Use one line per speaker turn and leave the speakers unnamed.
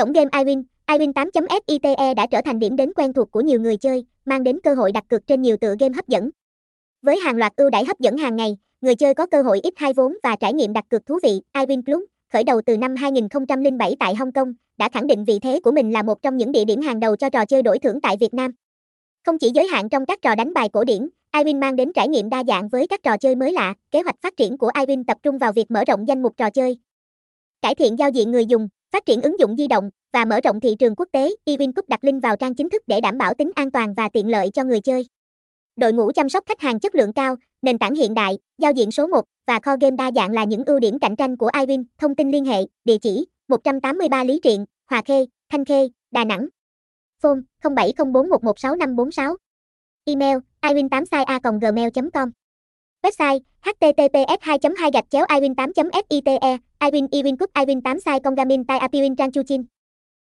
Cổng game iWin, iWin 8.site đã trở thành điểm đến quen thuộc của nhiều người chơi, mang đến cơ hội đặt cược trên nhiều tựa game hấp dẫn. Với hàng loạt ưu đãi hấp dẫn hàng ngày, người chơi có cơ hội ít hai vốn và trải nghiệm đặt cược thú vị. iWin Plus, khởi đầu từ năm 2007 tại Hong Kong, đã khẳng định vị thế của mình là một trong những địa điểm hàng đầu cho trò chơi đổi thưởng tại Việt Nam. Không chỉ giới hạn trong các trò đánh bài cổ điển, iWin mang đến trải nghiệm đa dạng với các trò chơi mới lạ. Kế hoạch phát triển của iWin tập trung vào việc mở rộng danh mục trò chơi, cải thiện giao diện người dùng, phát triển ứng dụng di động và mở rộng thị trường quốc tế. iWin Cup đặt link vào trang chính thức để đảm bảo tính an toàn và tiện lợi cho người chơi. Đội ngũ chăm sóc khách hàng chất lượng cao, nền tảng hiện đại, giao diện số 1 và kho game đa dạng là những ưu điểm cạnh tranh của iWin. Thông tin liên hệ, địa chỉ 183 Lý Triện, Hòa Khê, Thanh Khê, Đà Nẵng. Phone 0704116546. Email iwin8sai.gmail.com Website https 2 2 gạch chéo iwin 8 fite iwin iwin cup iwin 8 sai congamin tai apiwin trang chu chin.